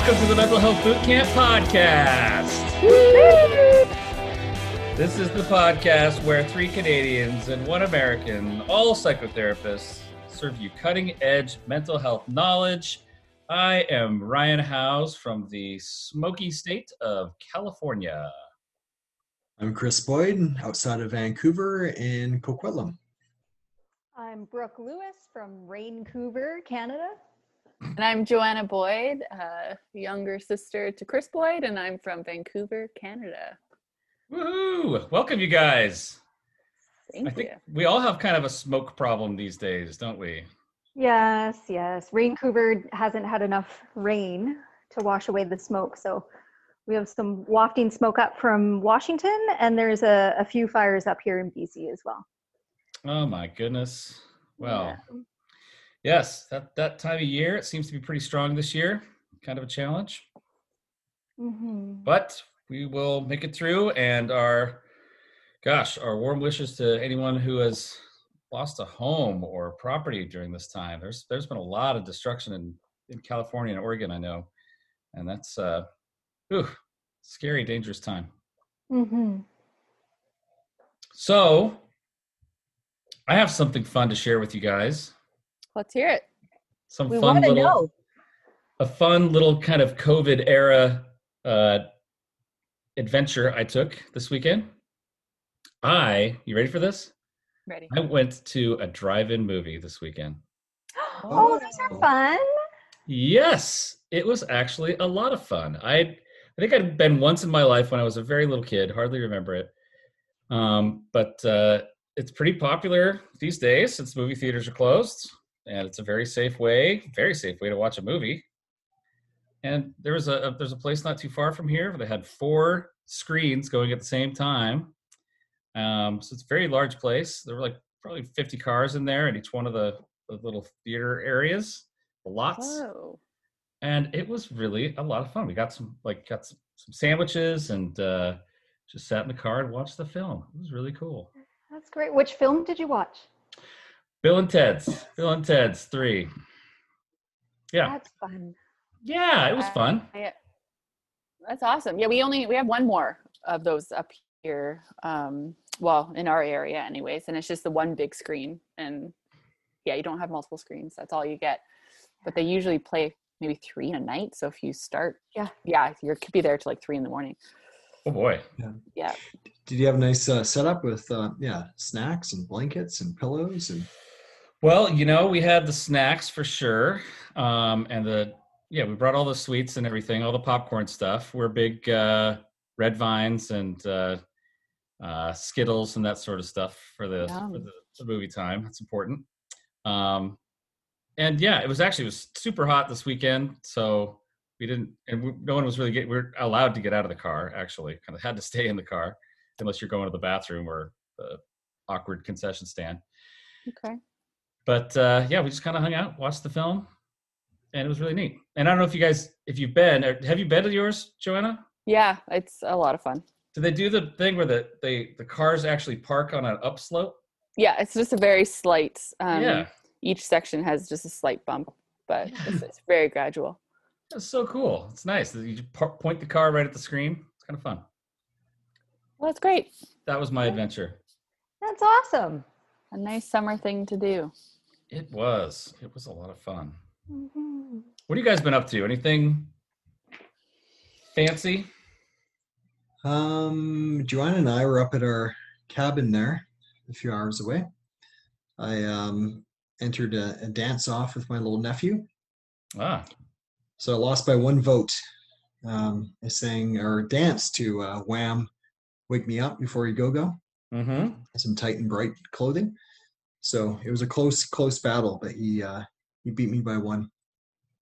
Welcome to the Mental Health Boot Camp Podcast. This is the podcast where three Canadians and one American, all psychotherapists, serve you cutting edge mental health knowledge. I am Ryan Howes from the smoky state of California. I'm Chris Boyd, outside of Vancouver in Coquitlam. I'm Brooke Lewis from Vancouver, Canada. And I'm Joanna Boyd, uh, younger sister to Chris Boyd, and I'm from Vancouver, Canada. Woohoo! Welcome, you guys. Thank I think you. we all have kind of a smoke problem these days, don't we? Yes, yes. Vancouver hasn't had enough rain to wash away the smoke. So we have some wafting smoke up from Washington, and there's a, a few fires up here in BC as well. Oh my goodness. Well, Yeah. Yes, that that time of year it seems to be pretty strong this year. Kind of a challenge, Mhm. but we will make it through. And our, gosh, our warm wishes to anyone who has lost a home or property during this time. There's there's been a lot of destruction in in California and Oregon, I know, and that's uh, ooh, scary, dangerous time. Mm-hmm. So, I have something fun to share with you guys. Let's hear it. Some We fun little, know. a fun little kind of COVID era uh, adventure I took this weekend. I, you ready for this? Ready? I went to a drive-in movie this weekend. Oh, those are fun. Yes, it was actually a lot of fun. I I think I'd been once in my life when I was a very little kid, hardly remember it. Um, but uh, it's pretty popular these days since movie theaters are closed, and it's a very safe way, very safe way to watch a movie. And there was a, there's a place not too far from here where they had four screens going at the same time. Um, so it's a very large place. There were like probably 50 cars in there in each one of the, the little theater areas, the lots Whoa. and it was really a lot of fun. We got some like got some, some sandwiches and uh, just sat in the car and watched the film. It was really cool. That's great. Which film did you watch? Bill and Ted's Bill and Ted's three. Yeah, That's fun. yeah, it was Uh, fun. Yeah. That's awesome. Yeah, we only we have one more of those up here. Um, well, in our area, anyways, and it's just the one big screen. And yeah, you don't have multiple screens. That's all you get. But they usually play maybe three in a night. So if you start, Yeah. yeah, you could be there till like three in the morning. Oh boy, Yeah. Did you have a nice uh, setup with, uh, yeah, snacks and blankets and pillows and Well, you know, we had the snacks for sure, um, and the yeah, we brought all the sweets and everything, all the popcorn stuff. We're big uh, red vines and uh, uh, Skittles and that sort of stuff for the, for the, the movie time. That's important. Um, and yeah, it was actually it was super hot this weekend, so we didn't, and we, no one was really get. We are allowed to get out of the car. Actually, kind of had to stay in the car unless you're going to the bathroom or the awkward concession stand Okay. But uh, yeah, we just kind of hung out, watched the film, and it was really neat. And I don't know if you guys, if you've been, or have you been to yours, Joanna? Yeah, it's a lot of fun. Do they do the thing where the they the cars actually park on an upslope? Yeah, it's just a very slight. Um, yeah, Each section has just a slight bump, but Yeah. it's, it's very gradual. that's so cool. It's nice. You point the car right at the screen. It's kind of fun. Well, that's great. That was my adventure. That's awesome. A nice summer thing to do. It was. It was a lot of fun. Mhm. What have you guys been up to? Anything fancy? Um, Joanna and I were up at our cabin there, a few hours away. I um, entered a, a dance off with my little nephew, Ah, so I lost by one vote. Um, I sang or danced to uh, Wham, "Wake Me Up Before You Go Go," mm-hmm. some tight and bright clothing. So it was a close, close battle, but he uh, he beat me by one.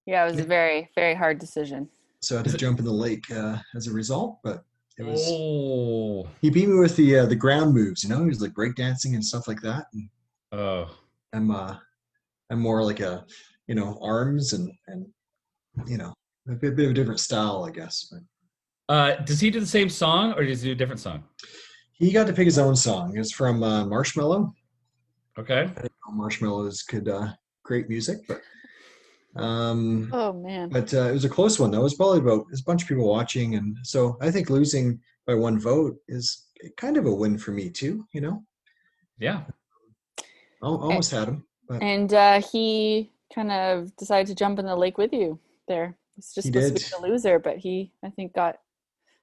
Yeah, it was Yeah. a very, very hard decision. So I had to jump in the lake uh, as a result, but it was. Oh, He beat me with the uh, the ground moves, you know. He was like breakdancing and stuff like that. And oh, I'm uh, I'm more like a, you know, arms and and you know, a bit, bit of a different style, I guess. But uh, does he do the same song or does he do a different song? He got to pick his own song. It's from uh, Marshmello. Okay. I didn't know Marshmallows could uh, create music, but Um, Oh man. but uh, it was a close one though. It was probably about there's a bunch of people watching, and so I think losing by one vote is kind of a win for me too. You know, Yeah. Al- almost had him, but And uh, he kind of decided to jump in the lake with you there. It's just He supposed did. to be the loser, but he I think got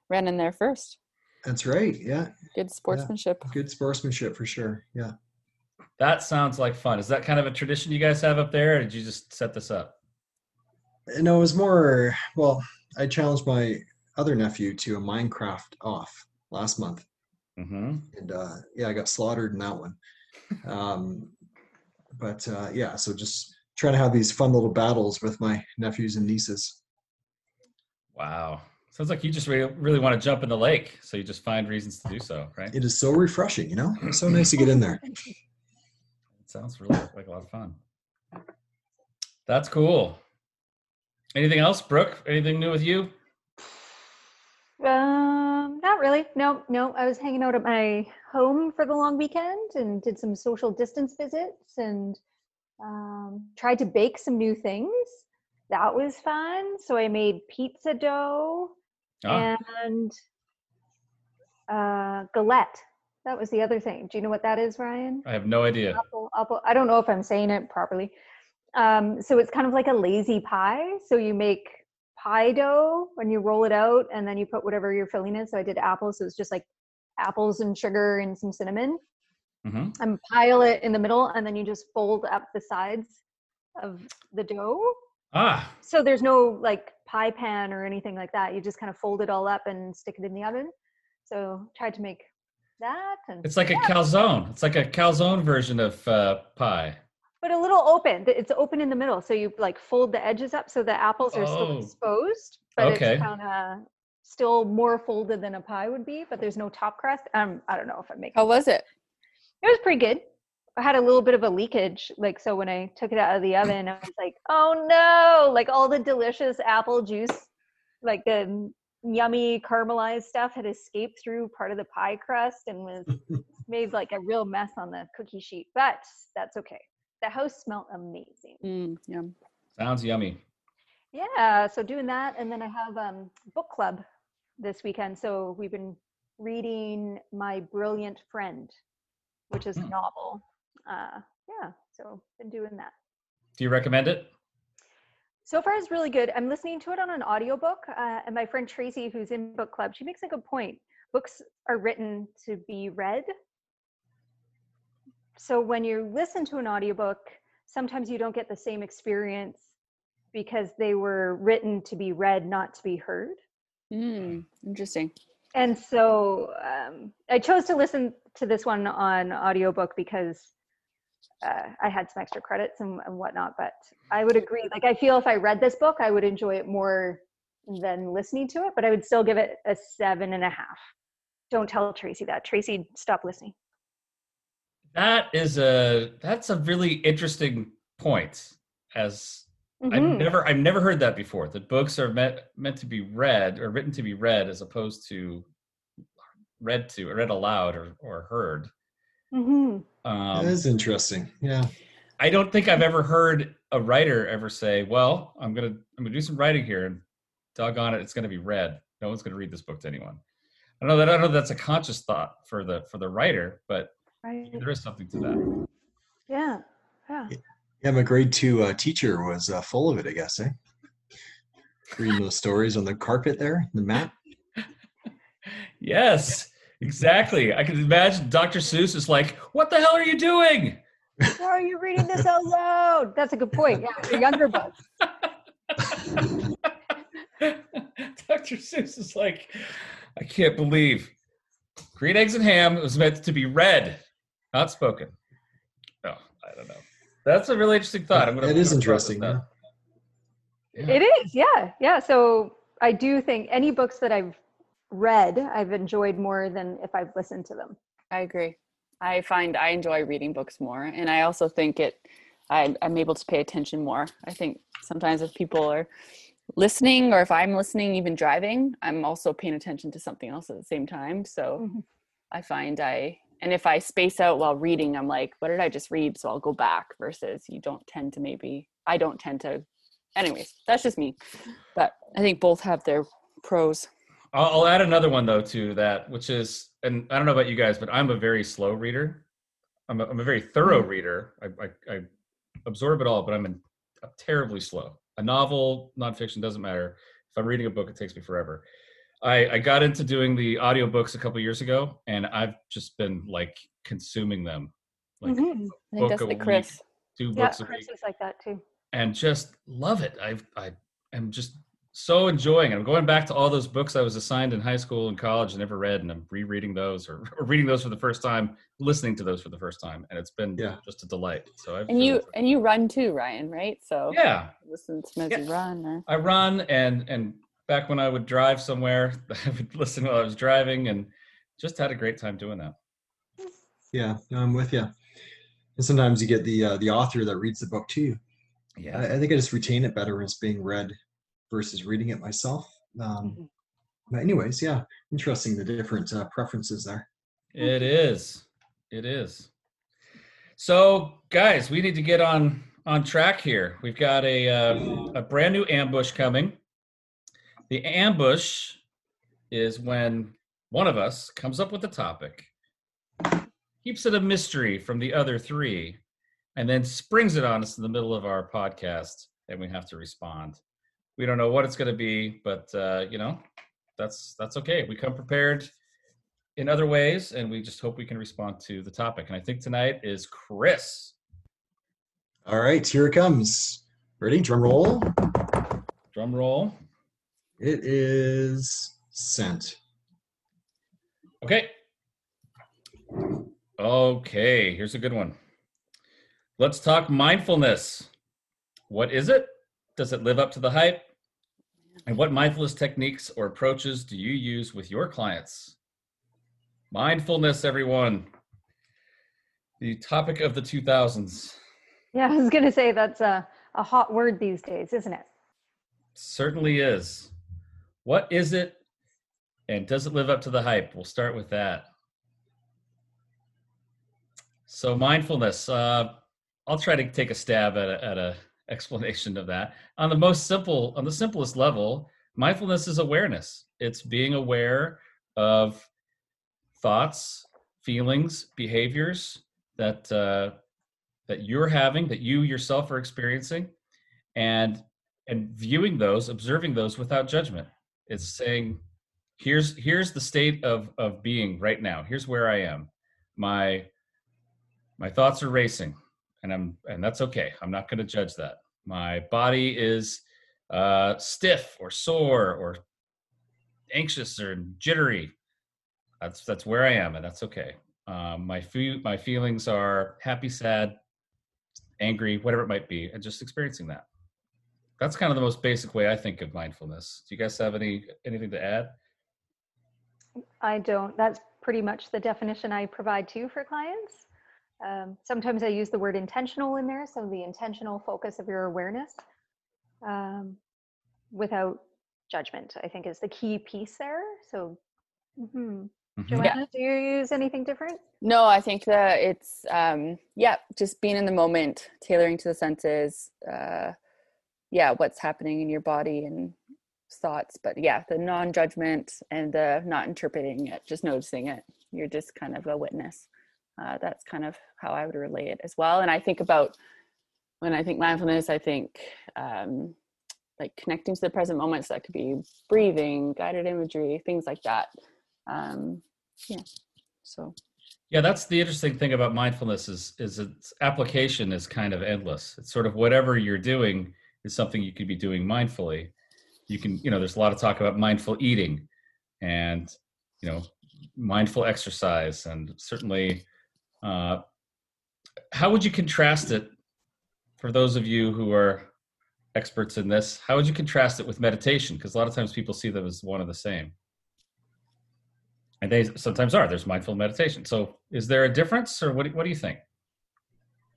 ran in there first. That's right. Yeah, Good sportsmanship. good sportsmanship for sure. Yeah. That sounds like fun. Is that kind of a tradition you guys have up there, or did you just set this up? No, it was more. Well, I challenged my other nephew to a Minecraft off last month, Mm-hmm. and uh, yeah, I got slaughtered in that one. Um, but uh, yeah, so just trying to have these fun little battles with my nephews and nieces. Wow. Sounds like you just really, really want to jump in the lake, so you just find reasons to do so, right? It is so refreshing, you know. It's so nice to get in there. It sounds really like a lot of fun. That's cool. Anything else, Brooke? Anything new with you? Um, not really. No, no. I was hanging out at my home for the long weekend and did some social distance visits and um, tried to bake some new things. That was fun. So I made pizza dough Ah, and uh, galette. That was the other thing. Do you know what that is, Ryan? I have no idea. apple, apple. I don't know if I'm saying it properly. Um, so it's kind of like a lazy pie. So you make pie dough when you roll it out, and then you put whatever you're filling is. So I did apples. So it's just like apples and sugar and some cinnamon, hmm and pile it in the middle, and then you just fold up the sides of the dough. Ah, So there's no like pie pan or anything like that. You just kind of fold it all up and stick it in the oven. So tried to make that and it's like a calzone. It's like a calzone version of uh, pie. but a little open. It's open in the middle, so you like fold the edges up so the apples are still Oh. exposed, but Okay. it's kind of still more folded than a pie would be. But there's no top crust. Um, I don't know if I'm making. How was it? It was pretty good. I had a little bit of a leakage, like so when I took it out of the oven, I was like, "Oh no!" Like all the delicious apple juice, like the yummy caramelized stuff, had escaped through part of the pie crust and was made like a real mess on the cookie sheet. But that's okay. The house smelled amazing. Mm, yum. Sounds yummy. Yeah, so doing that, and then I have um, book club this weekend. So we've been reading My Brilliant Friend, which is a Hmm. novel. Uh, yeah, so been doing that. Do you recommend it? So far, it's really good. I'm listening to it on an audiobook, uh, and my friend Tracy, who's in book club, she makes a good point. Books are written to be read. So when you listen to an audiobook, sometimes you don't get the same experience because they were written to be read, not to be heard. Mm, interesting. And so um, I chose to listen to this one on audiobook because uh, I had some extra credits and, and whatnot. But I would agree. Like, I feel if I read this book, I would enjoy it more than listening to it, but I would still give it a seven and a half. Don't tell Tracy that. Tracy, stop listening. That is a that's a really interesting point. As I've Mhm. never I've never heard that before. That books are meant meant to be read or written to be read as opposed to read to read aloud or or heard. Mhm. Um, that is interesting. Yeah. I don't think I've ever heard a writer ever say, "Well, I'm gonna I'm gonna do some writing here, and doggone it, it's gonna be read. No one's gonna read this book to anyone." I know that I don't know that's a conscious thought for the for the writer, but Right. there is something to that. Yeah. Yeah. Yeah, my grade two uh, teacher was uh, full of it, I guess. Eh? Reading those stories on the carpet there, the mat. Yes, exactly. I can imagine Dr. Seuss is like, "What the hell are you doing?" Why are you reading this out loud? That's a good point. Yeah, for younger books. Dr. Seuss is like, I can't believe green eggs and ham was meant to be read, not spoken. Oh, I don't know. That's a really interesting thought. I'm gonna. It is I'm interesting. yeah. Yeah. It is, yeah, yeah. So I do think any books that I've read, I've enjoyed more than if I've listened to them. I agree. I find I enjoy reading books more, and I also think it. I, I'm able to pay attention more. I think sometimes if people are listening, or if I'm listening, even driving, I'm also paying attention to something else at the same time. So Mhm. I find I, and if I space out while reading, I'm like, what did I just read? So I'll go back. Versus you don't tend to maybe. I don't tend to anyways, that's just me. But I think both have their pros. I'll, I'll add another one though to that, which is, and I don't know about you guys, but I'm a very slow reader. I'm a, I'm a very thorough reader. I, I, I absorb it all, but I'm, in, I'm terribly slow. A novel, nonfiction doesn't matter. If I'm reading a book, it takes me forever. I, I got into doing the audiobooks a couple years ago, and I've just been like consuming them, like Mhm. I think Book a the week. Chris. two Yeah, books a Chris week, is like that too. and just love it. I I am just so enjoying it. I'm going back to all those books I was assigned in high school and college and never read, and I'm rereading those or, or reading those for the first time, listening to those for the first time, and it's been Yeah. just a delight. So I've And you enjoyed it. and you run too, Ryan, right? So yeah, listen to him as Yeah. you run. Or, I run and and back when I would drive somewhere, I would listen while I was driving, and just had a great time doing that. Yeah, no, I'm with you. And sometimes you get the uh, the author that reads the book to you. Yeah, I, I think I just retain it better when it's being read versus reading it myself. Um, but anyways, yeah, interesting the different uh, preferences there. It is. It is. So, guys, we need to get on on track here. We've got a uh, a brand new ambush coming. The ambush is when one of us comes up with a topic, keeps it a mystery from the other three, and then springs it on us in the middle of our podcast, and we have to respond. We don't know what it's going to be, but uh, you know, that's that's okay. We come prepared in other ways, and we just hope we can respond to the topic. And I think tonight is Chris. All right, here it comes. Ready? Drum roll. Drum roll. It is sent. Okay. Okay, here's a good one. Let's talk mindfulness. What is it? Does it live up to the hype? And what mindfulness techniques or approaches do you use with your clients? Mindfulness, everyone. The topic of the 2000s. Yeah, I was gonna say that's a, a hot word these days, isn't it? Certainly is. What is it? And does it live up to the hype? We'll start with that. So mindfulness. Uh, I'll try to take a stab at a, at a explanation of that. On the most simple, on the simplest level, mindfulness is awareness. It's being aware of thoughts, feelings, behaviors that uh, that you're having, that you yourself are experiencing, and and viewing those, observing those without judgment. It's saying, here's here's the state of of being right now. Here's where I am. My my thoughts are racing, and I'm and that's okay. I'm not going to judge that. My body is uh, stiff or sore or anxious or jittery. That's that's where I am, and that's okay. Um, my fe- my feelings are happy, sad, angry, whatever it might be, and just experiencing that that's kind of the most basic way I think of mindfulness. Do you guys have any anything to add? I don't. That's pretty much the definition I provide too for clients. Um, sometimes I use the word intentional in there, so the intentional focus of your awareness um, without judgment, I think, is the key piece there. So, mhm. Mhm. Joanna, do you use anything different? No, I think that it's um yeah, just being in the moment, tailoring to the senses, uh yeah, what's happening in your body and thoughts. But yeah, the non-judgment and the not interpreting it, just noticing it. You're just kind of a witness. Uh, that's kind of how I would relay it as well. And I think about when I think mindfulness, I think um, like connecting to the present moment. So that could be breathing, guided imagery, things like that. Um, yeah. So Yeah, that's the interesting thing about mindfulness is is its application is kind of endless. It's sort of whatever you're doing is something you could be doing mindfully. You can, you know, there's a lot of talk about mindful eating and you know, mindful exercise and certainly uh how would you contrast it for those of you who are experts in this? How would you contrast it with meditation? Because a lot of times people see them as one and the same. And they sometimes are. There's mindful meditation. So, is there a difference, or what? do- What do you think?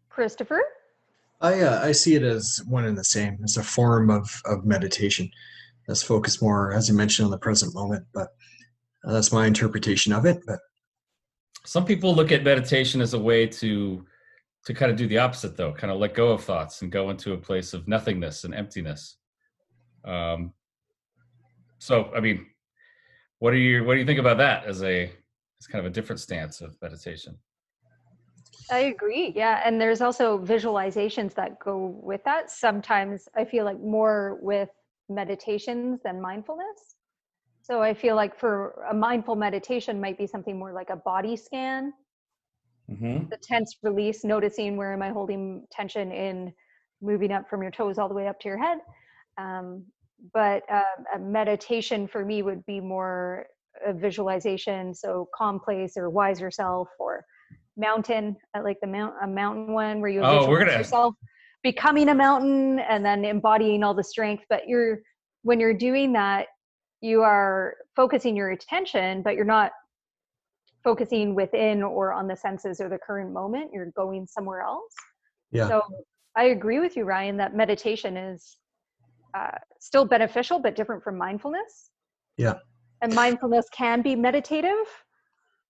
Christopher? I uh, I see it as one and the same. It's a form of of meditation that's focused more, as you mentioned, on the present moment. But uh, that's my interpretation of it. But Some people look at meditation as a way to to kind of do the opposite though, kind of let go of thoughts and go into a place of nothingness and emptiness. Um, so, I mean, what do you what do you think about that as a as kind of a different stance of meditation? I agree. Yeah. And there's also visualizations that go with that. Sometimes I feel like more with meditations than mindfulness. So I feel like for a mindful meditation might be something more like a body scan. Mm-hmm. The tense release, noticing where am I holding tension in moving up from your toes all the way up to your head. Um, but uh, a meditation for me would be more a visualization. So calm place or wiser self or mountain, I like the mount a mountain one where you Oh, we're visualize gonna- yourself becoming a mountain and then embodying all the strength. But you're when you're doing that, you are focusing your attention, but you're not focusing within or on the senses or the current moment. You're going somewhere else. Yeah. So I agree with you, Ryan, that meditation is uh, still beneficial, but different from mindfulness. Yeah. And mindfulness can be meditative,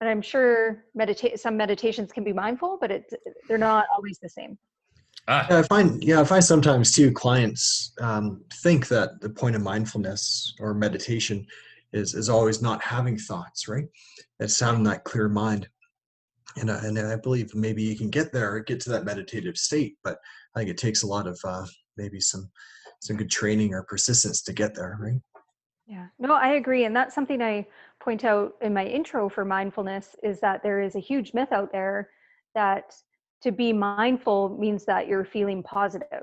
and I'm sure meditate some meditations can be mindful, but it they're not always the same. Ah, Yeah, I find yeah, I find sometimes too clients um, think that the point of mindfulness or meditation is is always not having thoughts, right? It's having that clear mind, and I, and I believe maybe you can get there, get to that meditative state, but I think it takes a lot of uh, maybe some some good training or persistence to get there, right? Yeah, no, I agree. And that's something I point out in my intro for mindfulness is that there is a huge myth out there that to be mindful means that you're feeling positive.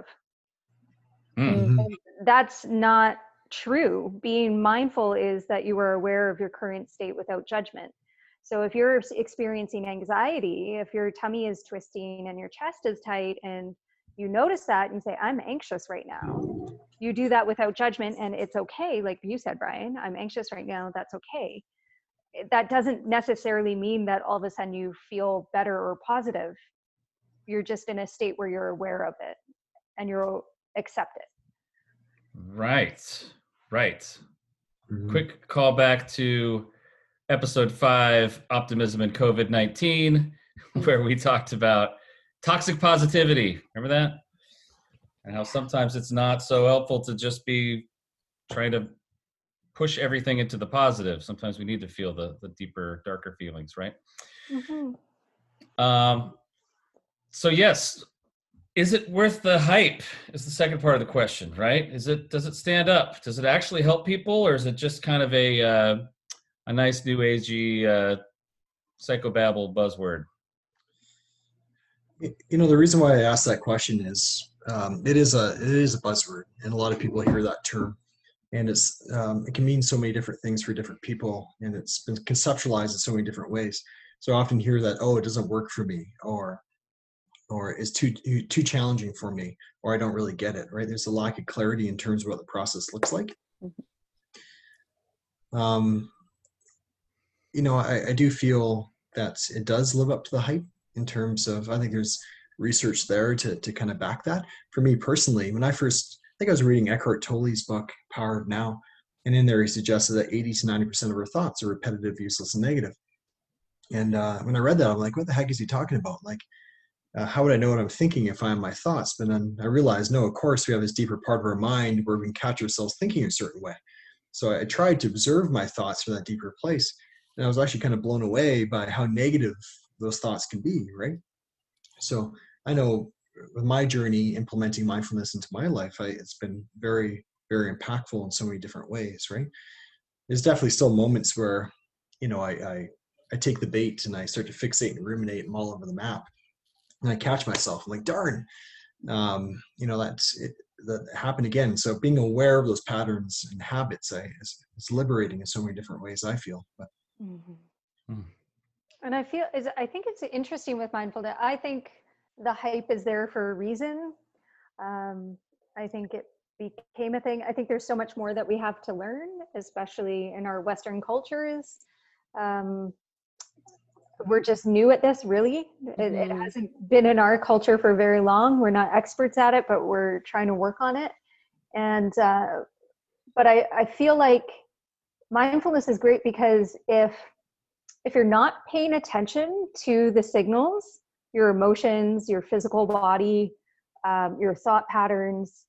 mm, Mhm. That's not true. Being mindful is that you are aware of your current state without judgment. So if you're experiencing anxiety, if your tummy is twisting and your chest is tight and you notice that and say, I'm anxious right now, you do that without judgment and it's okay. Like you said, Ryan, I'm anxious right now. That's okay. That doesn't necessarily mean that all of a sudden you feel better or positive. You're just in a state where you're aware of it and you'll accept it. right, right. Mhm. Quick call back to episode five, optimism and COVID nineteen, where we talked about toxic positivity. Remember that? And how sometimes it's not so helpful to just be trying to push everything into the positive. Sometimes we need to feel the the deeper, darker feelings, right? Um, so yes, is it worth the hype? Is the second part of the question, right? Is it does it stand up? Does it actually help people, or is it just kind of a uh, a nice new agey uh, psychobabble buzzword? You know the reason why i asked that question is um, it is a it is a buzzword and a lot of people hear that term and it's um, it can mean so many different things for different people and it's been conceptualized in so many different ways so i often hear that oh it doesn't work for me or or it's too too challenging for me or i don't really get it right? There's a lack of clarity in terms of what the process looks like. Um you know i, I do feel that it does live up to the hype in terms of i think there's research there to, to kind of back that. For me personally when i first i think i was reading eckhart tolle's book power of now and in there he suggested that 80 to 90 percent of our thoughts are repetitive useless and negative. And uh, when i read that i'm like what the heck is he talking about? Like uh, how would i know what i'm thinking if i'm my thoughts? But then i realized no of course we have this deeper part of our mind where we can catch ourselves thinking a certain way. So i tried to observe my thoughts from that deeper place and i was actually kind of blown away by how negative those thoughts can be right? So i know with my journey implementing mindfulness into my life I, it's been very very impactful in so many different ways right? There's definitely still moments where you know i i, I take the bait and i start to fixate and ruminate and all over the map and i catch myself i'm like darn um, you know that's it that happened again so being aware of those patterns and habits I, is, is liberating in so many different ways i feel but Hmm. And I feel is I think it's interesting with mindfulness. I think the hype is there for a reason. Um, I think it became a thing. I think there's so much more that we have to learn, especially in our Western cultures. Um, we're just new at this, really. It, it Mhm. hasn't been in our culture for very long. We're not experts at it, but we're trying to work on it. And uh, but I, I feel like mindfulness is great because if if you're not paying attention to the signals your emotions, your physical body, um, your thought patterns,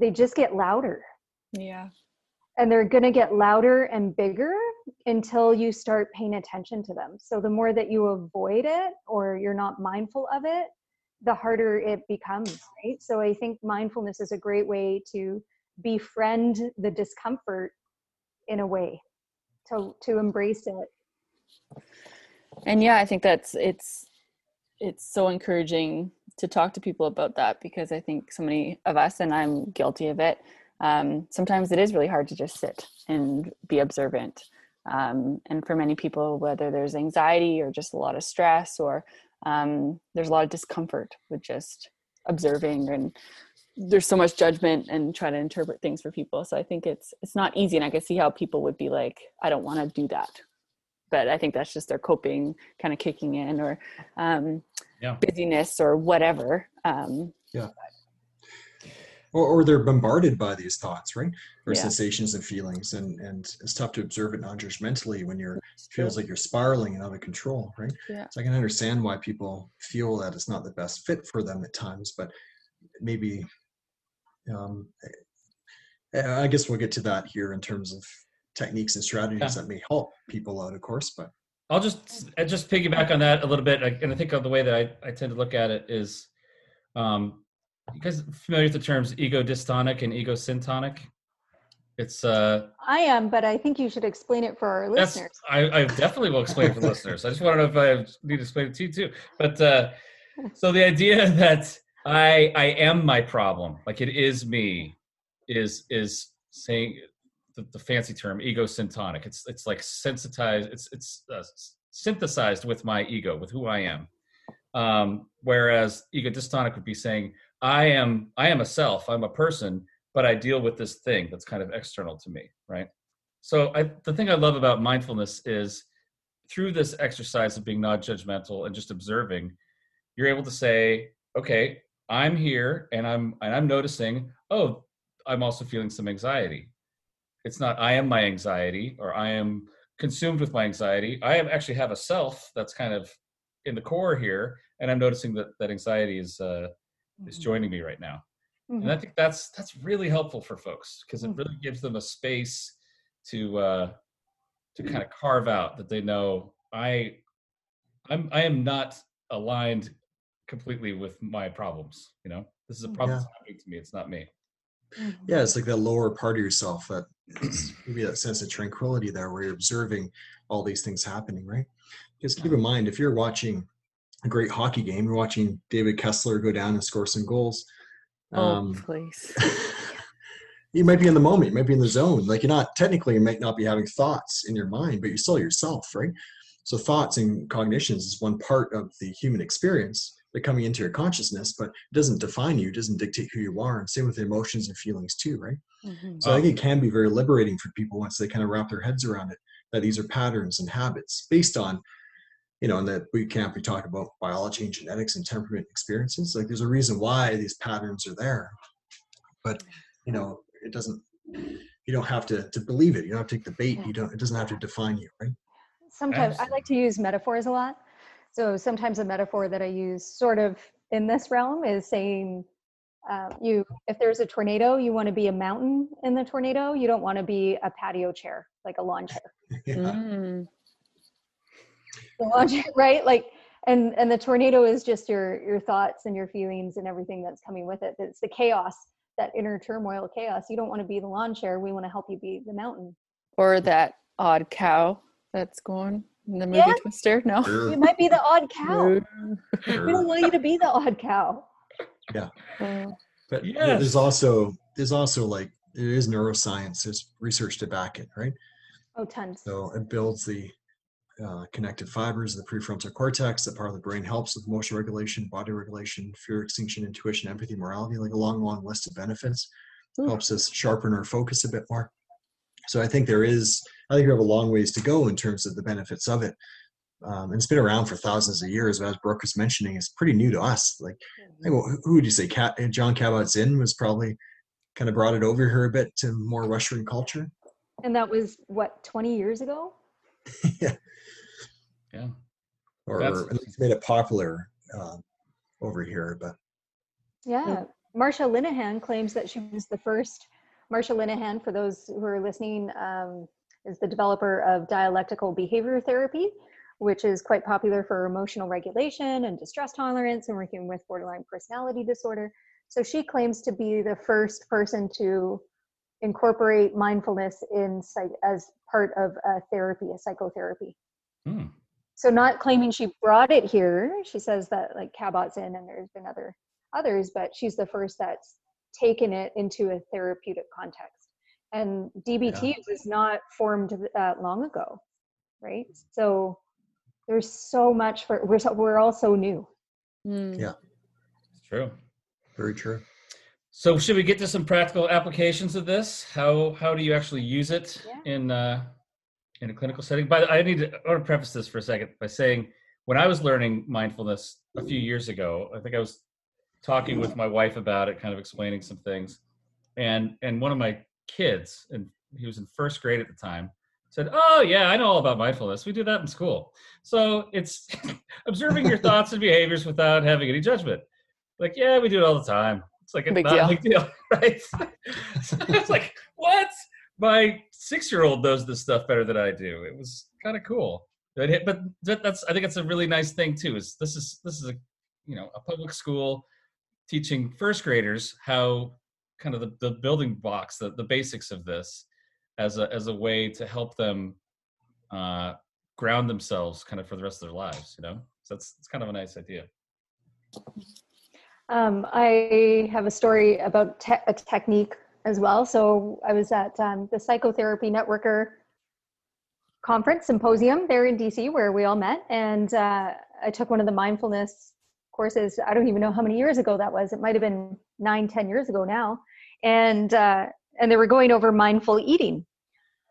they just get louder. Yeah. And they're going to get louder and bigger until you start paying attention to them. So the more that you avoid it or you're not mindful of it, the harder it becomes, right? So I think mindfulness is a great way to befriend the discomfort in a way to to embrace it and yeah i think that's it's it's so encouraging to talk to people about that because i think so many of us and i'm guilty of it um, sometimes it is really hard to just sit and be observant um, and for many people whether there's anxiety or just a lot of stress or um, there's a lot of discomfort with just observing and there's so much judgment and try to interpret things for people. So i think it's it's not easy and i can see how people would be like i don't want to do that. But i think that's just their coping kind of kicking in or um, Yeah. busyness or whatever um, or, or they're bombarded by these thoughts right or Yeah. sensations and feelings and and it's tough to observe it non-judgmentally when you're feels like you're spiraling and out of control right Yeah. so i can understand why people feel that it's not the best fit for them at times but maybe um i guess we'll get to that here in terms of techniques and strategies Yeah. that may help people out of course but I'll just I just piggyback on that a little bit, I- and I think of the way that I, I tend to look at it is, um, you guys familiar with the terms ego dystonic and ego syntonic? It's uh, i am but i think you should explain it for our listeners I, I definitely will explain it for listeners. I just want to know if I need to explain it to you too. But uh, so the idea that I I am my problem, like it is me, is is saying the, the fancy term ego syntonic. It's it's like sensitized. It's it's uh, synthesized with my ego, with who I am. Um, whereas ego dystonic would be saying I am I am a self. I'm a person, but I deal with this thing that's kind of external to me, right? So I, the thing I love about mindfulness is through this exercise of being non-judgmental and just observing, you're able to say, okay, I'm here and I'm and I'm noticing, oh, I'm also feeling some anxiety. It's not I am my anxiety or I am consumed with my anxiety. I actually have a self that's kind of in the core here, and I'm noticing that that anxiety is uh, is joining me right now. Mhm. and i think that's that's really helpful for folks because it Mhm. really gives them a space to uh to kind of carve out that they know i i'm i am not aligned completely with my problems you know? This is a problem that's happening to me it's not me. Yeah it's like that lower part of yourself that maybe that sense of tranquility there where you're observing all these things happening right? Because keep in mind if you're watching a great hockey game. You're watching david kessler go down and score some goals. Oh um, please. You might be in the moment you might be in the zone. Like you're not technically you might not be having thoughts in your mind but you're still yourself right? So thoughts and cognitions is one part of the human experience they're coming into your consciousness but it doesn't define you it doesn't dictate who you are and same with emotions and feelings too right? Mhm. so I think it can be very liberating for people once they kind of wrap their heads around it that these are patterns and habits based on, you know, in the boot camp we talk about biology and genetics and temperament experiences. Like there's a reason why these patterns are there, but you know, it doesn't. You don't have to to believe it. You don't have to take the bait. You don't. It doesn't have to define you, right? sometimes I like to use metaphors a lot. So sometimes a metaphor that I use sort of in this realm is saying uh, you if there's a tornado, you want to be a mountain in the tornado. You don't want to be a patio chair, like a lawn chair. Yeah. Mm. The lawn chair, right? Like and and the tornado is just your your thoughts and your feelings and everything that's coming with it. It's the chaos, that inner turmoil chaos. You don't want to be the lawn chair. We want to help you be the mountain. or that odd cow that's going in the movie Yeah. twister no Sure, You might be the odd cow. We don't want you to be the odd cow. Oh. But Yes. there's also there's also like there is neuroscience. There's research to back it, right? Oh, tons. So it builds the uh, connected fibers of the prefrontal cortex. That part of the brain helps with emotional regulation, body regulation, fear extinction, intuition, empathy, morality, like a long, long list of benefits. Ooh. Helps us sharpen our focus a bit more. So I think there is, I think we have a long ways to go in terms of the benefits of it. Um, and it's been around for thousands of years. But as Brooke was mentioning, it's pretty new to us. Like, who who would you say? Cat, Jon Kabat-Zinn was probably kind of brought it over here a bit to more Western culture. And that was what, 20 years ago? yeah Yeah. or That's- at least made it popular uh, over here. But Yeah. Marsha Linehan claims that she was the first. Marsha Linehan, for those who are listening, um, is the developer of dialectical behavior therapy, which is quite popular for emotional regulation and distress tolerance and working with borderline personality disorder. So she claims to be the first person to incorporate mindfulness in psych- as part of a therapy, a psychotherapy. Hmm. So not claiming she brought it here. She says that like Kabat-Zinn and there's been other others, but she's the first that's taken it into a therapeutic context. And DBT was not formed that long ago, right? So there's so much for we're so, we're all so new. Mm. Yeah. It's true. very true. So should we get to some practical applications of this? How how do you actually use it Yeah. in uh, in a clinical setting? But I need to I want to preface this for a second by saying when I was learning mindfulness a few years ago, I think I was talking with my wife about it, kind of explaining some things, and and one of my kids, and he was in first grade at the time, said, "Oh yeah, I know all about mindfulness. We do that in school. So it's observing your thoughts and behaviors without having any judgment." Like, yeah, we do it all the time. It's like a Big not deal. big deal, right? so it's like, what? My six-year-old knows this stuff better than I do. It was kind of cool, but but that's I think it's a really nice thing too. Is this is this is a you know a public school teaching first graders how kind of the, the building blocks, the, the basics of this as a as a way to help them uh, ground themselves kind of for the rest of their lives, you know? So that's it's kind of a nice idea. Um, I have a story about te- a technique as well. So I was at um, the Psychotherapy Networker conference symposium there in DC where we all met, and uh, I took one of the mindfulness courses. I don't even know how many years ago that was. It might have been nine, ten years ago now, and uh, and they were going over mindful eating.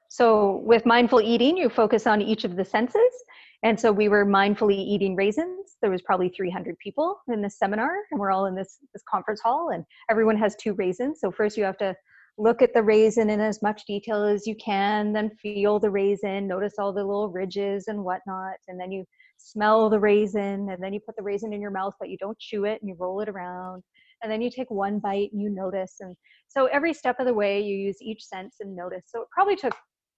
So with mindful eating, you focus on each of the senses. And so we were mindfully eating raisins. There was probably 300 people in this seminar, and we're all in this this conference hall, and everyone has two raisins. So first you have to look at the raisin in as much detail as you can, then feel the raisin, notice all the little ridges and whatnot, and then you smell the raisin, and then you put the raisin in your mouth, but you don't chew it, and you roll it around, and then you take one bite and you notice. And so every step of the way, you use each sense and notice. So it probably took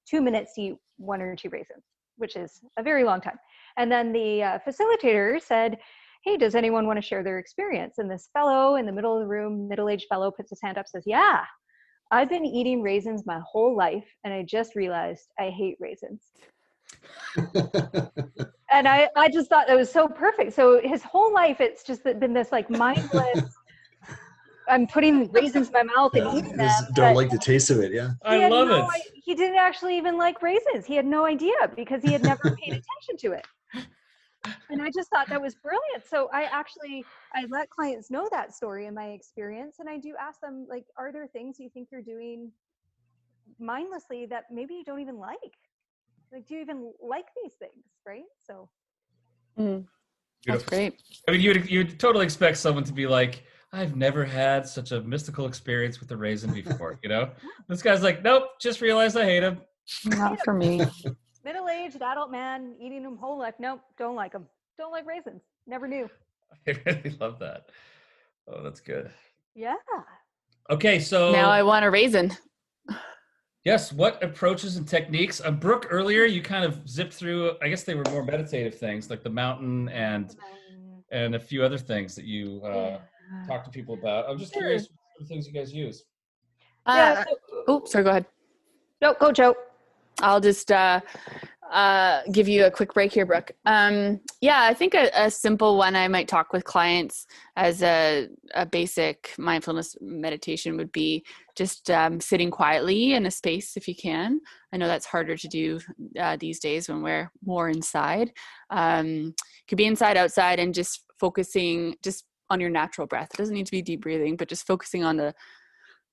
two minutes to eat one or two raisins which is a very long time. And then the uh, facilitator said, Hey, does anyone want to share their experience? And this fellow in the middle of the room, middle aged fellow, puts his hand up, says, Yeah, I've been eating raisins my whole life, and I just realized I hate raisins. And I, I just thought that was so perfect. So his whole life, it's just been this like mindless. I'm putting raisins in my mouth and Yeah, eating them. just don't like the taste of it. Yeah. I love no it. i- he didn't actually even like raisins. He had no idea because he had never paid attention to it. And I just thought that was brilliant. So I actually I let clients know that story in my experience, and I do ask them like, are there things you think you're doing mindlessly that maybe you don't even like? Like, do you even like these things? Right? So Mm. That's great. I mean, you'd you'd totally expect someone to be like, "I've never had such a mystical experience with a raisin before." You know, this guy's like, "Nope, just realized I hate him." Not for me. middle-aged adult man eating them whole life. Nope, don't like them. Don't like raisins. Never knew. I really love that. Oh, that's good. Yeah. Okay, so now I want a raisin. Yes. What approaches and techniques? Uh, Brooke, earlier you kind of zipped through. I guess they were more meditative things, like the mountain and Um, and a few other things that you uh, yeah. Talk to people about. I'm just Sure. curious what sort things you guys use. Yeah, Uh, so- oh, sorry. Go ahead. No, go, Joe. I'll just uh, uh, give you a quick break here, Brooke. Um, yeah, I think a, a simple one I might talk with clients as a, a basic mindfulness meditation would be just um, sitting quietly in a space if you can. I know that's harder to do uh, these days when we're more inside. Um, could be inside, outside, and just focusing just on your natural breath. It doesn't need to be deep breathing, but just focusing on the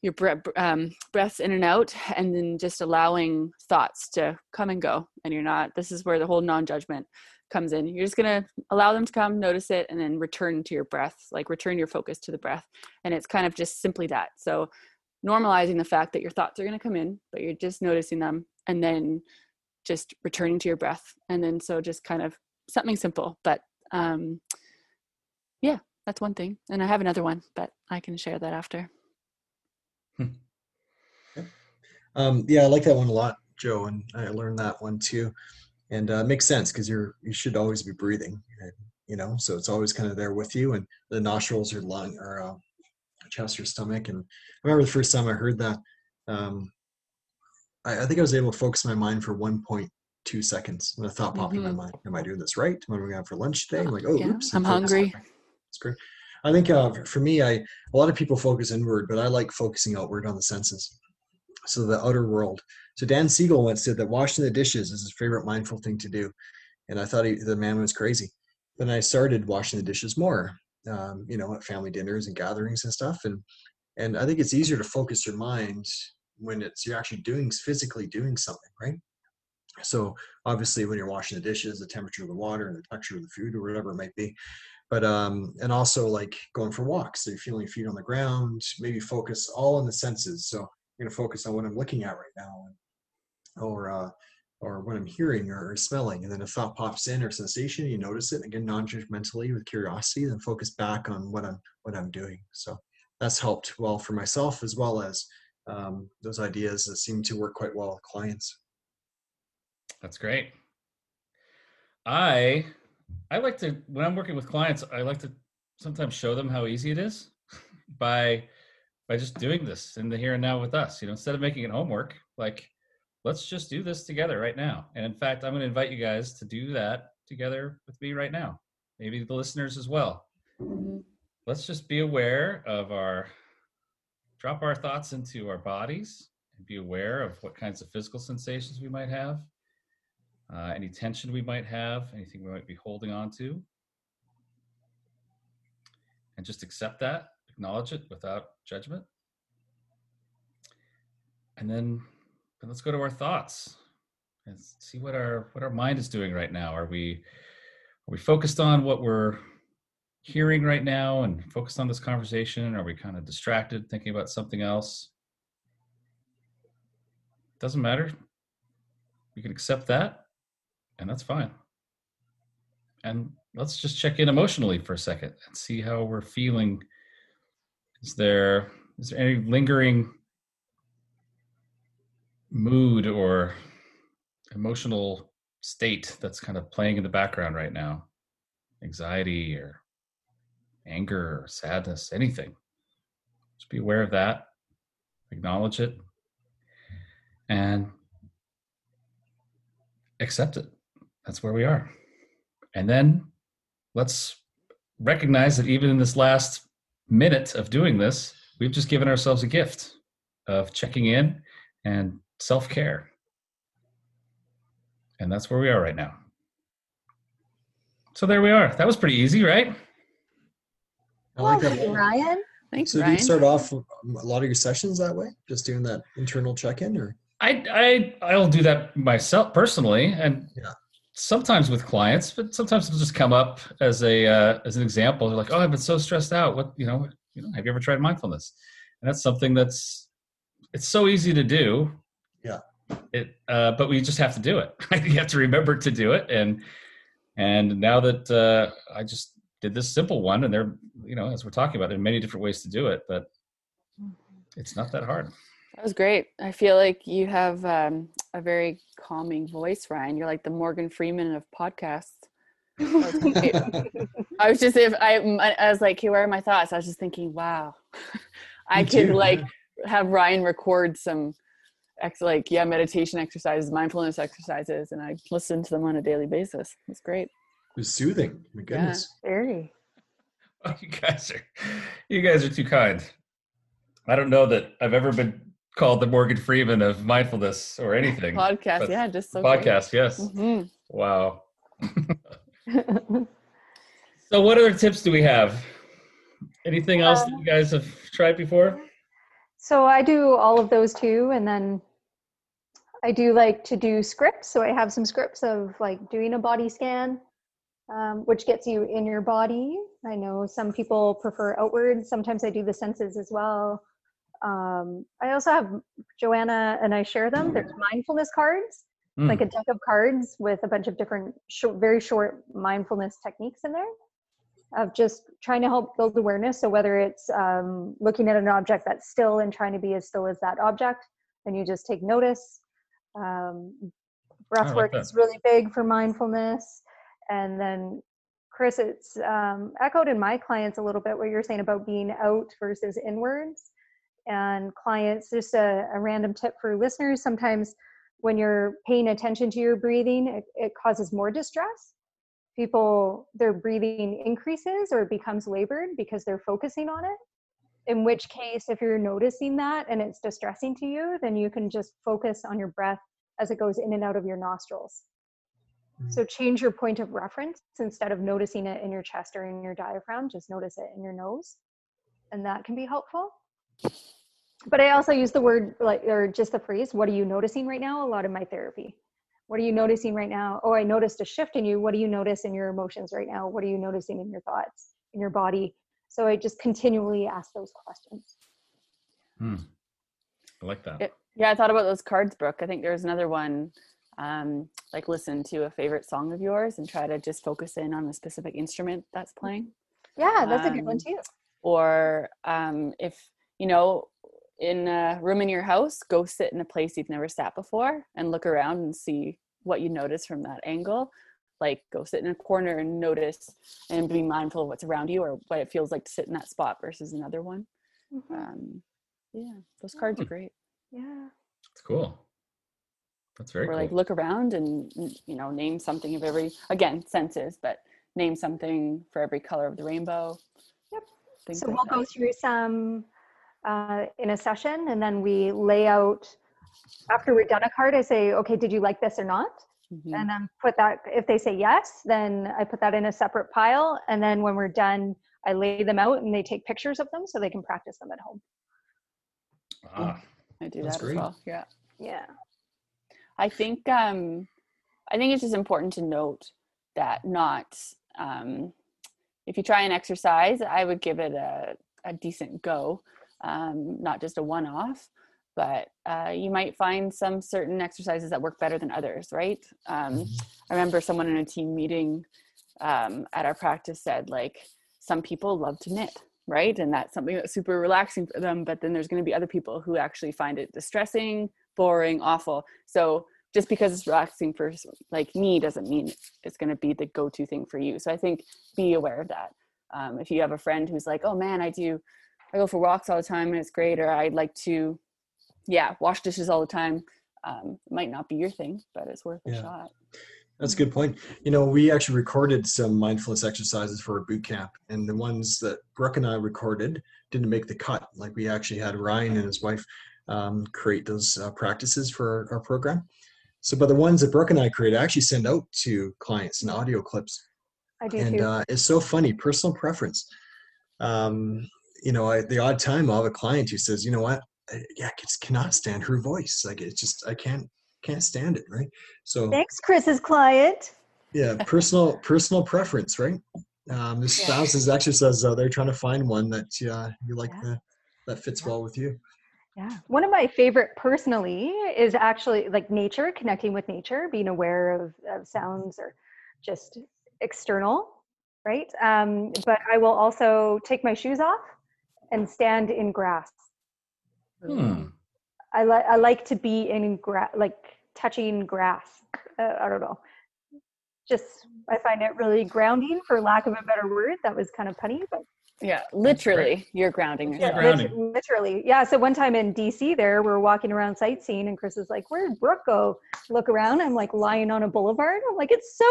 your breath, um, breaths in and out, and then just allowing thoughts to come and go. And you're not, this is where the whole non judgment comes in. You're just to allow them to come, notice it, and then return to your breath, like return your focus to the breath. And it's kind of just simply that. So, normalizing the fact that your thoughts are to come in, but you're just noticing them, and then just returning to your breath. And then, so just kind of something simple, but um, that's one thing. And I have another one, but I can share that after. Um, yeah, I like that one a lot, Joe, and I learned that one too. And uh, it makes sense because you're you should always be breathing, and, you know, so it's always kind of there with you. And the nostrils, your lung, or uh, chest, your stomach. And I remember the first time I heard that, um, I, I think I was able to focus my mind for 1.2 seconds, and a thought popped in my Mhm. mind: Am I doing this right? What am I going to have for lunch today? I'm like, oh, Yeah, oops, I'm hungry. It's great. I think uh, for me, I a lot of people focus inward, but I like focusing outward on the senses. So the outer world. So Dan Siegel once said that washing the dishes is his favorite mindful thing to do, and I thought he, the man was crazy. Then I started washing the dishes more, um, you know, at family dinners and gatherings and stuff, and and I think it's easier to focus your mind when it's you're actually doing physically doing something, right? So obviously, when you're washing the dishes, the temperature of the water and the texture of the food or whatever it might be, but um and also like going for walks. So you're feeling your feet on the ground maybe focus all on the senses. So going to focus on what i'm looking at right now or uh or what i'm hearing or smelling. And then a thought pops in or sensation you notice it again non-judgmentally with curiosity then focus back on what i'm what i'm doing. So that's helped well for myself as well as um, those ideas that seem to work quite well with clients That's great. I I like to when I'm working with clients, I like to sometimes show them how easy it is by by just doing this in the here and now with us. You know, instead of making it homework, like let's just do this together right now. And in fact, I'm going to invite you guys to do that together with me right now. Maybe the listeners as well. Mhm. Let's just be aware of our drop our thoughts into our bodies and be aware of what kinds of physical sensations we might have uh, any tension we might have, anything we might be holding on to. And just accept that, acknowledge it without judgment. And then, then let's go to our thoughts and see what our what our mind is doing right now. Are we are we focused on what we're hearing right now and focused on this conversation? Are we kind of distracted thinking about something else? Doesn't matter. We can accept that and that's fine. And let's just check in emotionally for a second and see how we're feeling. Is there is there any lingering mood or emotional state that's kind of playing in the background right now? Anxiety or anger or sadness, anything. Just be aware of that, acknowledge it, and accept it that's where we are. And then let's recognize that even in this last minute of doing this, we've just given ourselves a gift of checking in and self care. And that's where we are right now. So there we are. That was pretty easy, right? i like Thank you, that Ryan. Thanks, so do you start off um, a lot of your sessions that way just doing that internal check-in or I I I'll do that myself personally, and Yeah. Sometimes with clients, but sometimes it'll just come up as a uh, as an example. They're like, "Oh, I've been so stressed out. What you know? You know, have you ever tried mindfulness?" And that's something that's it's so easy to do. Yeah. It, uh, but we just have to do it. you have to remember to do it, and and now that uh, I just did this simple one, and there, you know, as we're talking about, there are many different ways to do it, but it's not that hard. That was great. I feel like you have um, a very calming voice, Ryan. You're like the Morgan Freeman of podcasts. I was, thinking- I was just if I I was like, hey, where are my thoughts? I was just thinking, wow, I Me could like have Ryan record some ex like yeah meditation exercises, mindfulness exercises, and I listen to them on a daily basis. It's great. it was soothing my goodness Very. Oh, you guys are you guys are too kind. I don't know that I've ever been called the Morgan Freeman of mindfulness or anything. Podcast, but yeah, just so great. Podcast, yes. Mhm. Wow. So what other tips do we have? Anything else that you guys have tried before? So I do all of those too, and then I do like to do scripts. So I have some scripts of like doing a body scan, um, which gets you in your body. I know some people prefer outward. Sometimes I do the senses as well. Um, I also have Joanna and I share them. There's mindfulness cards, Hmm. like a deck of cards with a bunch of different, short, very short mindfulness techniques in there. of just trying to help build awareness. So whether it's um, looking at an object that's still and trying to be as still as that object, then you just take notice. Um, breath like work that. is really big for mindfulness. And then Chris, it's um, echoed in my clients a little bit what you're saying about being out versus inwards. And clients, just a, a random tip for listeners sometimes when you're paying attention to your breathing, it, it causes more distress. People, their breathing increases or it becomes labored because they're focusing on it. In which case, if you're noticing that and it's distressing to you, then you can just focus on your breath as it goes in and out of your nostrils. Mm. So change your point of reference instead of noticing it in your chest or in your diaphragm, just notice it in your nose. And that can be helpful. But I also use the word like or just the phrase, what are you noticing right now? A lot of my therapy. What are you noticing right now? Oh, I noticed a shift in you. What do you notice in your emotions right now? What are you noticing in your thoughts, in your body? So I just continually ask those questions. Hmm. I like that. It- Yeah, I thought about those cards, Brooke. I think there's another one. Um, like listen to a favorite song of yours and try to just focus in on a specific instrument that's playing. Yeah, that's a good one Um, too. Or um, if you know, in a room in your house, go sit in a place you've never sat before and look around and see what you notice from that angle. Like go sit in a corner and notice and be mindful of what's around you or what it feels like to sit in that spot versus another one. Mhm. Um, yeah, those cards are great. Yeah. It's cool. That's very or cool. like look around and you know name something of every again senses but name something for every color of the rainbow Yep. things So like we'll that. go through some uh, in a session and then we lay out after we've done a card i say okay did you like this or not? Mhm. and then put that if they say yes then i put that in a separate pile and then when we're done i lay them out and they take pictures of them so they can practice them at home. Ah, i do That's that great. as well yeah. Yeah. I think um i think it's just important to note that not um if you try an exercise i would give it a, a decent go um not just a one-off but uh, you might find some certain exercises that work better than others right um, I remember someone in a team meeting um, at our practice said, like, some people love to knit, right? And that's something that's super relaxing for them. But then there's going to be other people who actually find it distressing, boring, awful. So just because it's relaxing for like me doesn't mean it's going to be the go-to thing for you. So I think be aware of that. Um, if you have a friend who's like, oh man, I do, I go for walks all the time and it's great, or I'd like to, yeah, wash dishes all the time. Um, might not be your thing, but it's worth a Yeah. shot. That's a good point. You know, we actually recorded some mindfulness exercises for a boot camp, and the ones that Brooke and I recorded didn't make the cut. Like we actually had Ryan and his wife um, create those uh, practices for our, our program. So, but the ones that Brooke and I created, I actually send out to clients in audio clips, i do and too uh, it's so funny. Personal preference. Um, you know, I, the odd time I'll have a client who says, "You know what? I, yeah, I just cannot stand her voice. Like it's just I can't can't stand it." Right. So thanks chris's client yeah personal personal preference right um there's Yeah. thousands of exercises out there trying to find one that uh, you like Yeah. the, that fits well with you Yeah. One of my favorite personally is actually like nature, connecting with nature, being aware of, of sounds or just external, right? Um, but I will also take my shoes off and stand in grass. hmm. I like I like to be in grass, like touching grass. Uh, I don't know. Just I find it really grounding, for lack of a better word. That was kind of punny, but Yeah, literally, you're grounding Yeah, yourself. grounding. lit- literally. Yeah. So one time in DC, there we're walking around sightseeing, and Chris is like, "Where'd Brooke go?" Look around. I'm like lying on a boulevard. I'm like, "It's so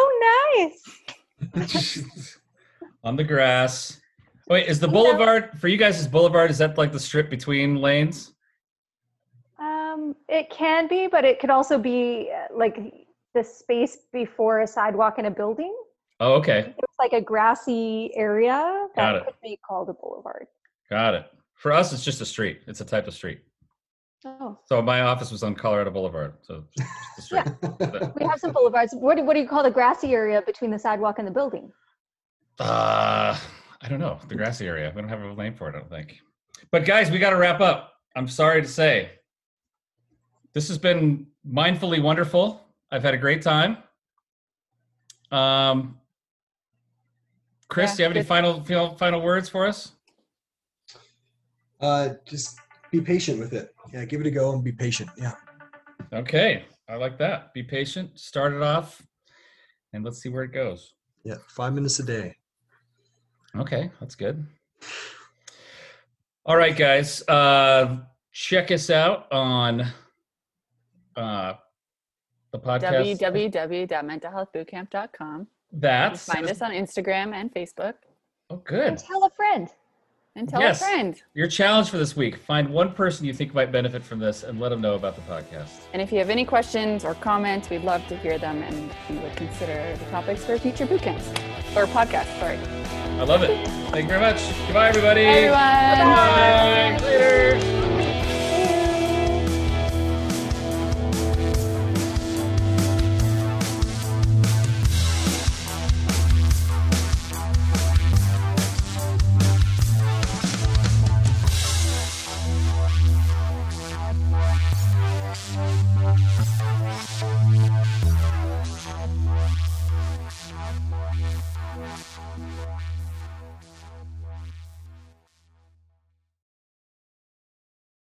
nice." on the grass. Wait, is the boulevard for you guys? Is boulevard is that like the strip between lanes? Um, it can be, but it could also be uh, like the space before a sidewalk in a building. Oh, okay, It's like a grassy area that could be called a boulevard. got it. For us, it's just a street. It's a type of street. Oh, So my office was on Colorado Boulevard. So just the street. Yeah. we have some boulevards. What do, what do you call the grassy area between the sidewalk and the building? Uh, I don't know the grassy area. We don't have a name for it. I don't think. But guys, we got to wrap up. I'm sorry to say, this has been mindfully wonderful. I've had a great time. Um, Chris, Yeah, do you have any final final final words for us? Uh, just be patient with it. Yeah, give it a go and be patient. Yeah. Okay, I like that. Be patient. Start it off, and let's see where it goes. Yeah. Five minutes a day. Okay, that's good. All right, guys. Uh, check us out on uh, the podcast. www.mentalhealthbootcamp.com. That's Find us on Instagram and Facebook. Oh, And good. tell a friend. And tell Yes. a friend. Your challenge for this week: find one person you think might benefit from this, and let them know about the podcast. And if you have any questions or comments, we'd love to hear them and we would consider the topics for future bootcamps or podcasts. Sorry. I love it. Thank you very much. Goodbye, everybody. Bye, everyone. Bye. Later.